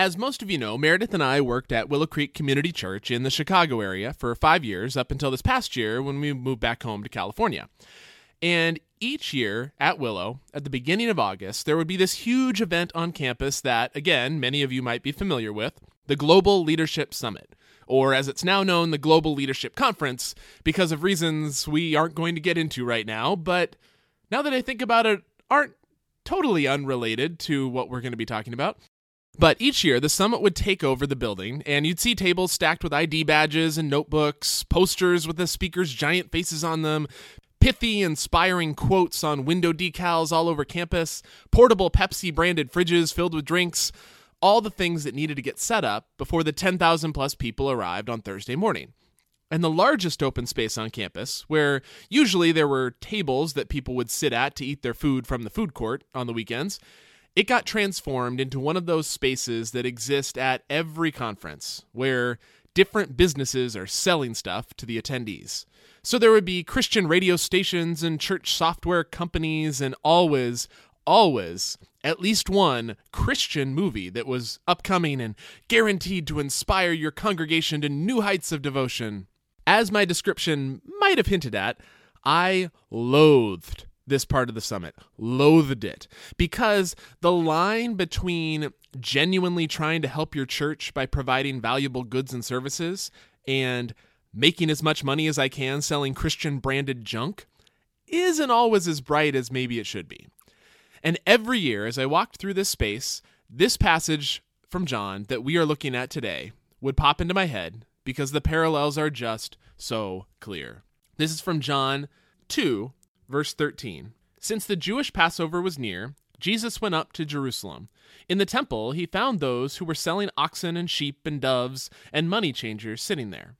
As most of you know, Meredith and I worked at Willow Creek Community Church in the Chicago area for five years up until this past year when we moved back home to California. And each year at Willow, at the beginning of August, there would be this huge event on campus that, again, many of you might be familiar with the Global Leadership Summit, or as it's now known, the Global Leadership Conference, because of reasons we aren't going to get into right now, but now that I think about it, aren't totally unrelated to what we're going to be talking about. But each year, the summit would take over the building, and you'd see tables stacked with ID badges and notebooks, posters with the speaker's giant faces on them, pithy, inspiring quotes on window decals all over campus, portable Pepsi branded fridges filled with drinks, all the things that needed to get set up before the 10,000 plus people arrived on Thursday morning. And the largest open space on campus, where usually there were tables that people would sit at to eat their food from the food court on the weekends, it got transformed into one of those spaces that exist at every conference where different businesses are selling stuff to the attendees. So there would be Christian radio stations and church software companies, and always, always at least one Christian movie that was upcoming and guaranteed to inspire your congregation to new heights of devotion. As my description might have hinted at, I loathed this part of the summit, loathed it, because the line between genuinely trying to help your church by providing valuable goods and services and making as much money as I can selling Christian branded junk isn't always as bright as maybe it should be. And every year, as I walked through this space, this passage from John that we are looking at today would pop into my head because the parallels are just so clear. This is from John 2, verse 13. Since the Jewish Passover was near, Jesus went up to Jerusalem. In the temple, he found those who were selling oxen and sheep and doves and money changers sitting there.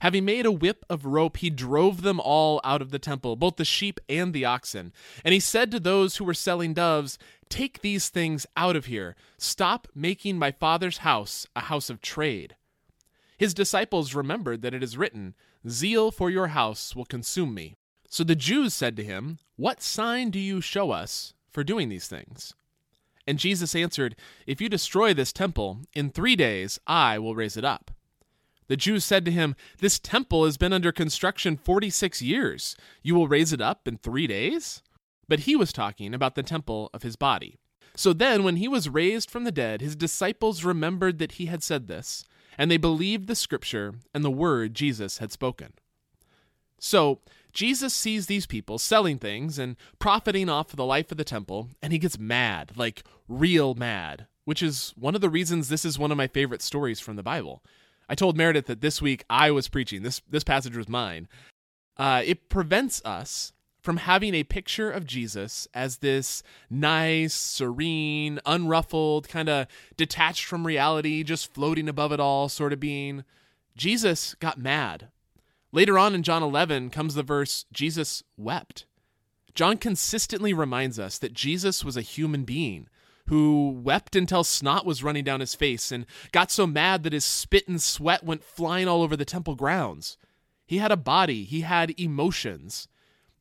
Having made a whip of rope, he drove them all out of the temple, both the sheep and the oxen. And he said to those who were selling doves, Take these things out of here. Stop making my father's house a house of trade. His disciples remembered that it is written, Zeal for your house will consume me. So the Jews said to him, What sign do you show us for doing these things? And Jesus answered, If you destroy this temple, in three days I will raise it up. The Jews said to him, This temple has been under construction 46 years. You will raise it up in three days? But he was talking about the temple of his body. So then, when he was raised from the dead, his disciples remembered that he had said this, and they believed the scripture and the word Jesus had spoken. So, Jesus sees these people selling things and profiting off of the life of the temple, and he gets mad, like real mad, which is one of the reasons this is one of my favorite stories from the Bible. I told Meredith that this week I was preaching. This this passage was mine. Uh, it prevents us from having a picture of Jesus as this nice, serene, unruffled, kind of detached from reality, just floating above it all sort of being. Jesus got mad. Later on in John 11 comes the verse, Jesus wept. John consistently reminds us that Jesus was a human being who wept until snot was running down his face and got so mad that his spit and sweat went flying all over the temple grounds. He had a body, he had emotions.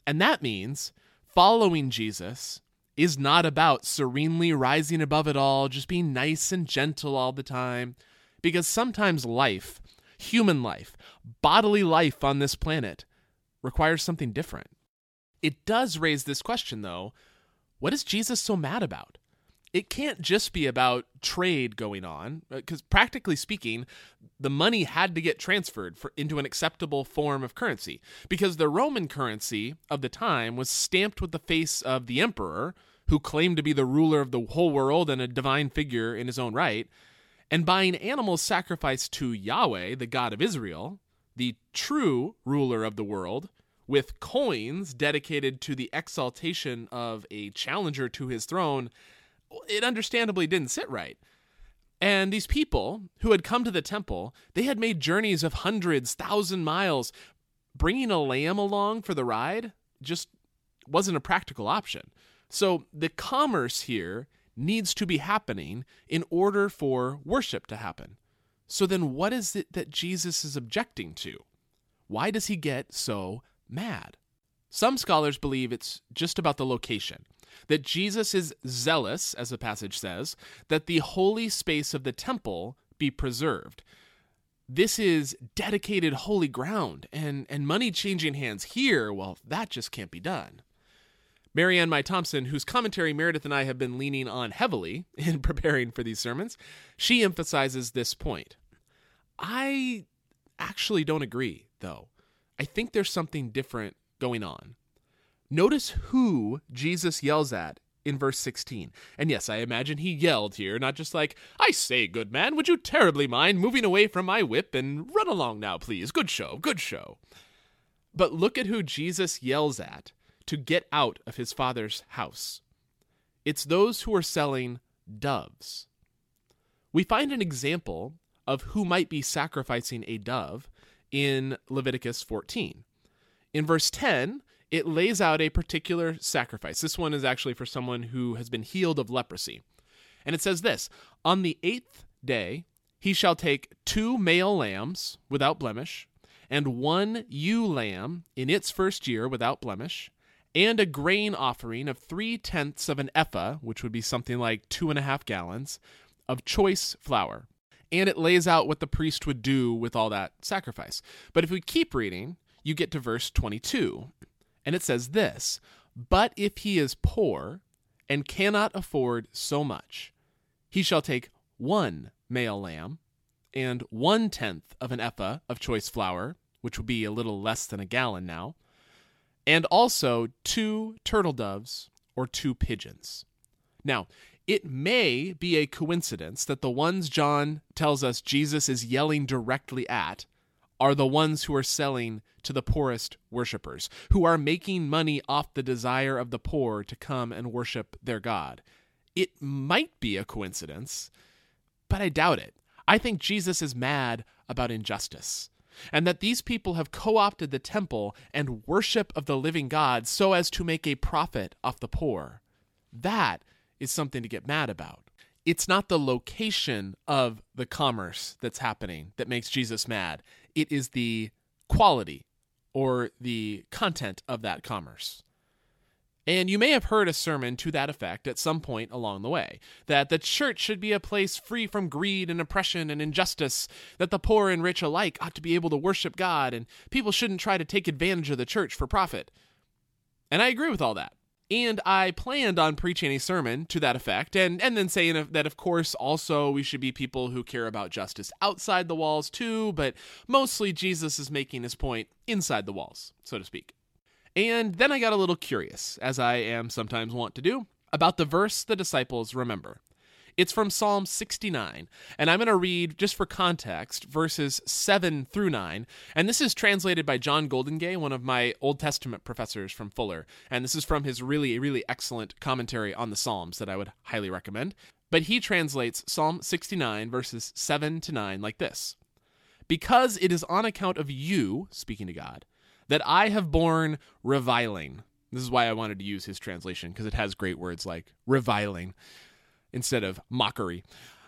And that means following Jesus is not about serenely rising above it all, just being nice and gentle all the time. Because sometimes life, human life, bodily life on this planet, requires something different. It does raise this question, though what is Jesus so mad about? it can't just be about trade going on uh, because practically speaking the money had to get transferred for, into an acceptable form of currency because the roman currency of the time was stamped with the face of the emperor who claimed to be the ruler of the whole world and a divine figure in his own right and buying animals sacrificed to yahweh the god of israel the true ruler of the world with coins dedicated to the exaltation of a challenger to his throne it understandably didn't sit right. And these people who had come to the temple, they had made journeys of hundreds, thousand miles. Bringing a lamb along for the ride just wasn't a practical option. So the commerce here needs to be happening in order for worship to happen. So then, what is it that Jesus is objecting to? Why does he get so mad? Some scholars believe it's just about the location that Jesus is zealous, as the passage says, that the holy space of the temple be preserved. This is dedicated holy ground, and, and money changing hands here, well, that just can't be done. Marianne Meye Thompson, whose commentary Meredith and I have been leaning on heavily in preparing for these sermons, she emphasizes this point. I actually don't agree, though. I think there's something different going on. Notice who Jesus yells at in verse 16. And yes, I imagine he yelled here, not just like, I say, good man, would you terribly mind moving away from my whip and run along now, please? Good show, good show. But look at who Jesus yells at to get out of his father's house. It's those who are selling doves. We find an example of who might be sacrificing a dove in Leviticus 14. In verse 10, it lays out a particular sacrifice. This one is actually for someone who has been healed of leprosy. And it says this On the eighth day, he shall take two male lambs without blemish, and one ewe lamb in its first year without blemish, and a grain offering of three tenths of an ephah, which would be something like two and a half gallons, of choice flour. And it lays out what the priest would do with all that sacrifice. But if we keep reading, you get to verse 22. And it says this But if he is poor and cannot afford so much, he shall take one male lamb and one tenth of an ephah of choice flour, which would be a little less than a gallon now, and also two turtle doves or two pigeons. Now, it may be a coincidence that the ones John tells us Jesus is yelling directly at are the ones who are selling to the poorest worshippers, who are making money off the desire of the poor to come and worship their God. It might be a coincidence, but I doubt it. I think Jesus is mad about injustice, and that these people have co opted the temple and worship of the living God so as to make a profit off the poor. That is something to get mad about. It's not the location of the commerce that's happening that makes Jesus mad, it is the quality or the content of that commerce. And you may have heard a sermon to that effect at some point along the way that the church should be a place free from greed and oppression and injustice, that the poor and rich alike ought to be able to worship God, and people shouldn't try to take advantage of the church for profit. And I agree with all that. And I planned on preaching a sermon to that effect, and, and then saying that, of course, also we should be people who care about justice outside the walls too, but mostly Jesus is making his point inside the walls, so to speak. And then I got a little curious, as I am sometimes wont to do, about the verse the disciples remember. It's from Psalm 69, and I'm going to read, just for context, verses 7 through 9. And this is translated by John Goldingay, one of my Old Testament professors from Fuller. And this is from his really, really excellent commentary on the Psalms that I would highly recommend. But he translates Psalm 69, verses 7 to 9, like this Because it is on account of you, speaking to God, that I have borne reviling. This is why I wanted to use his translation, because it has great words like reviling instead of mockery.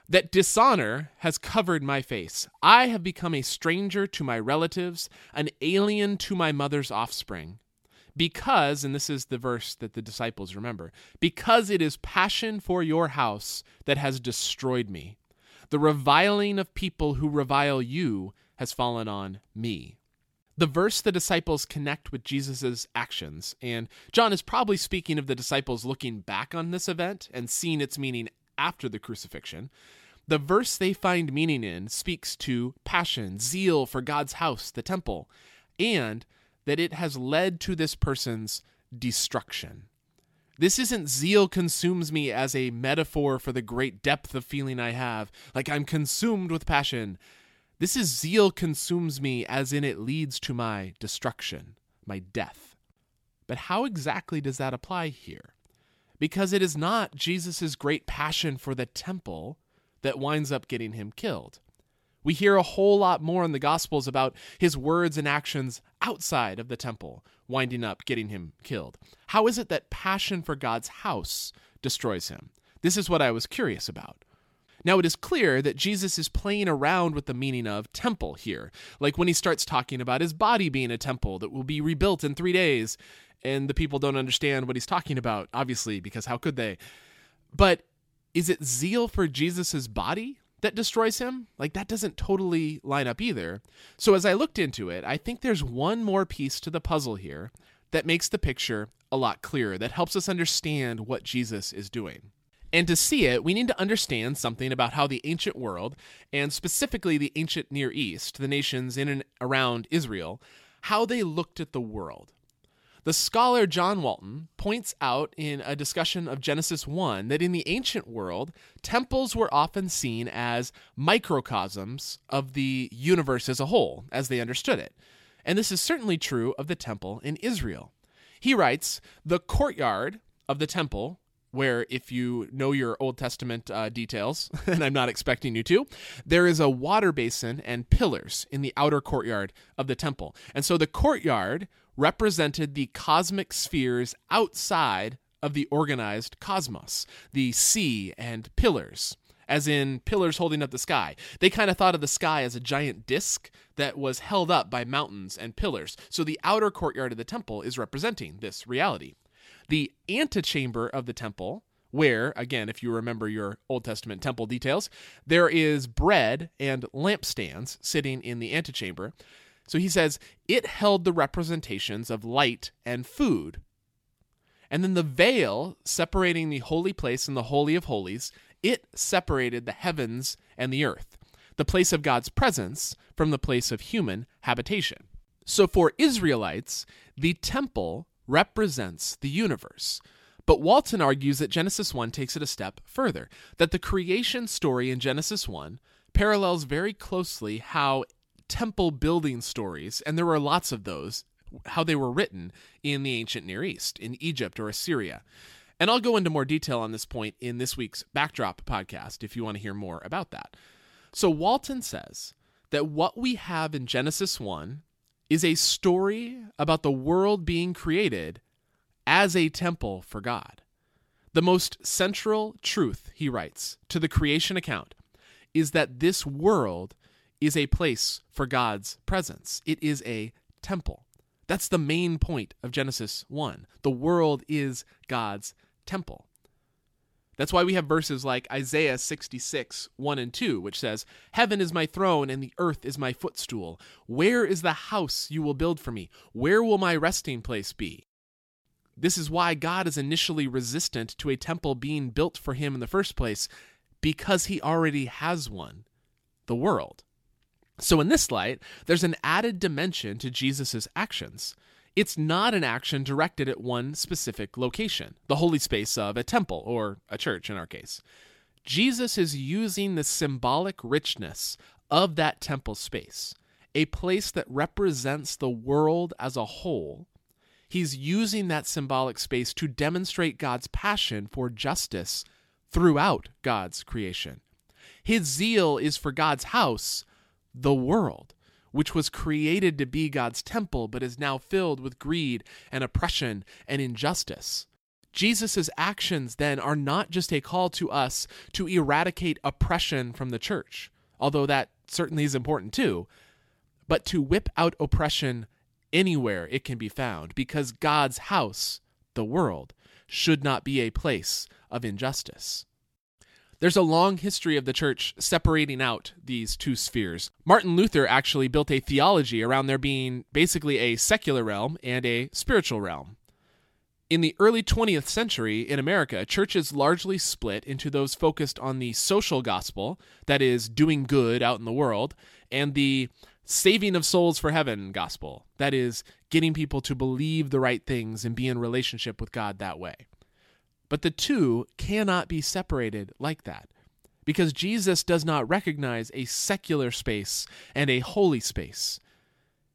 That dishonor has covered my face. I have become a stranger to my relatives, an alien to my mother's offspring. Because, and this is the verse that the disciples remember, because it is passion for your house that has destroyed me. The reviling of people who revile you has fallen on me. The verse the disciples connect with Jesus' actions, and John is probably speaking of the disciples looking back on this event and seeing its meaning after the crucifixion. The verse they find meaning in speaks to passion, zeal for God's house, the temple, and that it has led to this person's destruction. This isn't zeal consumes me as a metaphor for the great depth of feeling I have, like I'm consumed with passion. This is zeal consumes me as in it leads to my destruction, my death. But how exactly does that apply here? Because it is not Jesus' great passion for the temple that winds up getting him killed. We hear a whole lot more in the Gospels about his words and actions outside of the temple, winding up getting him killed. How is it that passion for God's house destroys him? This is what I was curious about. Now, it is clear that Jesus is playing around with the meaning of temple here, like when he starts talking about his body being a temple that will be rebuilt in three days, and the people don't understand what he's talking about, obviously, because how could they? But is it zeal for Jesus' body that destroys him? Like, that doesn't totally line up either. So, as I looked into it, I think there's one more piece to the puzzle here that makes the picture a lot clearer, that helps us understand what Jesus is doing. And to see it, we need to understand something about how the ancient world, and specifically the ancient Near East, the nations in and around Israel, how they looked at the world. The scholar John Walton points out in a discussion of Genesis 1 that in the ancient world, temples were often seen as microcosms of the universe as a whole, as they understood it. And this is certainly true of the temple in Israel. He writes The courtyard of the temple where if you know your Old Testament uh, details, and I'm not expecting you to, there is a water basin and pillars in the outer courtyard of the temple. And so the courtyard represented the cosmic spheres outside of the organized cosmos, the sea and pillars. As in pillars holding up the sky. They kind of thought of the sky as a giant disk that was held up by mountains and pillars. So the outer courtyard of the temple is representing this reality the antechamber of the temple, where, again, if you remember your Old Testament temple details, there is bread and lampstands sitting in the antechamber. So he says it held the representations of light and food. And then the veil separating the holy place and the Holy of Holies, it separated the heavens and the earth, the place of God's presence from the place of human habitation. So for Israelites, the temple represents the universe. But Walton argues that Genesis 1 takes it a step further, that the creation story in Genesis 1 parallels very closely how temple building stories, and there were lots of those, how they were written in the ancient Near East, in Egypt or Assyria. And I'll go into more detail on this point in this week's Backdrop podcast if you want to hear more about that. So Walton says that what we have in Genesis 1 is a story about the world being created as a temple for God. The most central truth, he writes, to the creation account is that this world is a place for God's presence. It is a temple. That's the main point of Genesis 1. The world is God's temple. That's why we have verses like Isaiah 66, 1 and 2, which says, Heaven is my throne and the earth is my footstool. Where is the house you will build for me? Where will my resting place be? This is why God is initially resistant to a temple being built for him in the first place, because he already has one the world. So, in this light, there's an added dimension to Jesus' actions. It's not an action directed at one specific location, the holy space of a temple or a church in our case. Jesus is using the symbolic richness of that temple space, a place that represents the world as a whole. He's using that symbolic space to demonstrate God's passion for justice throughout God's creation. His zeal is for God's house, the world which was created to be God's temple, but is now filled with greed and oppression and injustice. Jesus' actions then are not just a call to us to eradicate oppression from the church, although that certainly is important too, but to whip out oppression anywhere it can be found, because God's house, the world, should not be a place of injustice. There's a long history of the church separating out these two spheres. Martin Luther actually built a theology around there being basically a secular realm and a spiritual realm. In the early 20th century in America, churches largely split into those focused on the social gospel, that is, doing good out in the world, and the saving of souls for heaven gospel, that is, getting people to believe the right things and be in relationship with God that way. But the two cannot be separated like that because Jesus does not recognize a secular space and a holy space.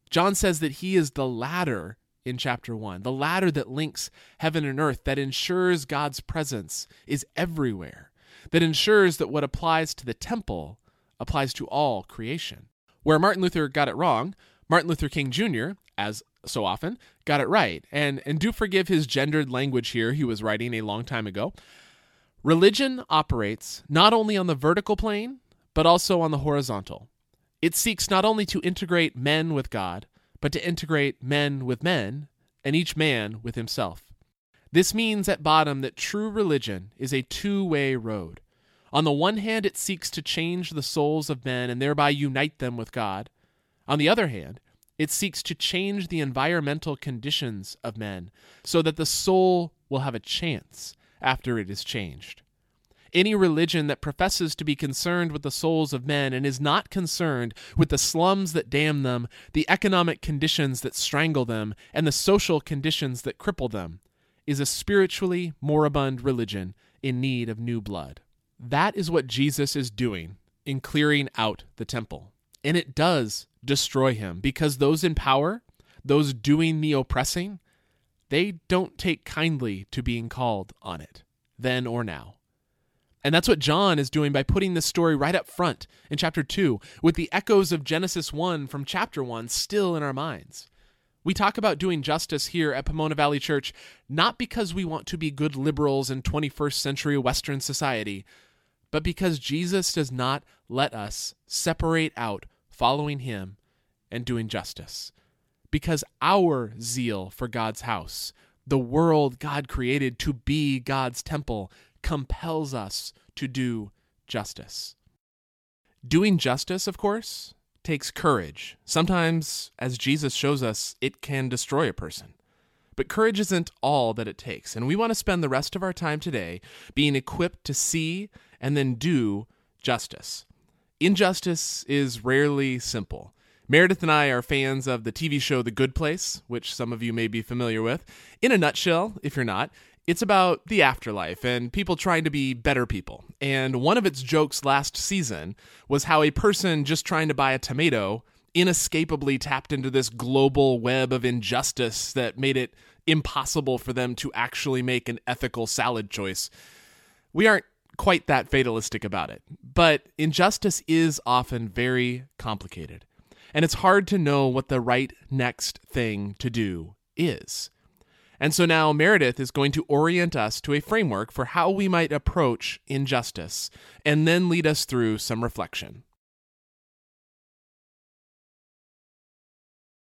John says that he is the ladder in chapter 1, the ladder that links heaven and earth, that ensures God's presence is everywhere, that ensures that what applies to the temple applies to all creation. Where Martin Luther got it wrong, Martin Luther King Jr., as so often, got it right. And and do forgive his gendered language here he was writing a long time ago. Religion operates not only on the vertical plane, but also on the horizontal. It seeks not only to integrate men with God, but to integrate men with men, and each man with himself. This means at bottom that true religion is a two way road. On the one hand, it seeks to change the souls of men and thereby unite them with God. On the other hand, it seeks to change the environmental conditions of men so that the soul will have a chance after it is changed. Any religion that professes to be concerned with the souls of men and is not concerned with the slums that damn them, the economic conditions that strangle them, and the social conditions that cripple them is a spiritually moribund religion in need of new blood. That is what Jesus is doing in clearing out the temple. And it does destroy him because those in power, those doing the oppressing, they don't take kindly to being called on it, then or now. And that's what John is doing by putting this story right up front in chapter 2, with the echoes of Genesis 1 from chapter 1 still in our minds. We talk about doing justice here at Pomona Valley Church not because we want to be good liberals in 21st century Western society, but because Jesus does not let us separate out following him and doing justice. Because our zeal for God's house, the world God created to be God's temple, compels us to do justice. Doing justice, of course, takes courage. Sometimes, as Jesus shows us, it can destroy a person. But courage isn't all that it takes, and we want to spend the rest of our time today being equipped to see and then do justice. Injustice is rarely simple. Meredith and I are fans of the TV show The Good Place, which some of you may be familiar with. In a nutshell, if you're not, it's about the afterlife and people trying to be better people. And one of its jokes last season was how a person just trying to buy a tomato inescapably tapped into this global web of injustice that made it impossible for them to actually make an ethical salad choice. We aren't quite that fatalistic about it, but injustice is often very complicated. And it's hard to know what the right next thing to do is. And so now Meredith is going to orient us to a framework for how we might approach injustice and then lead us through some reflection.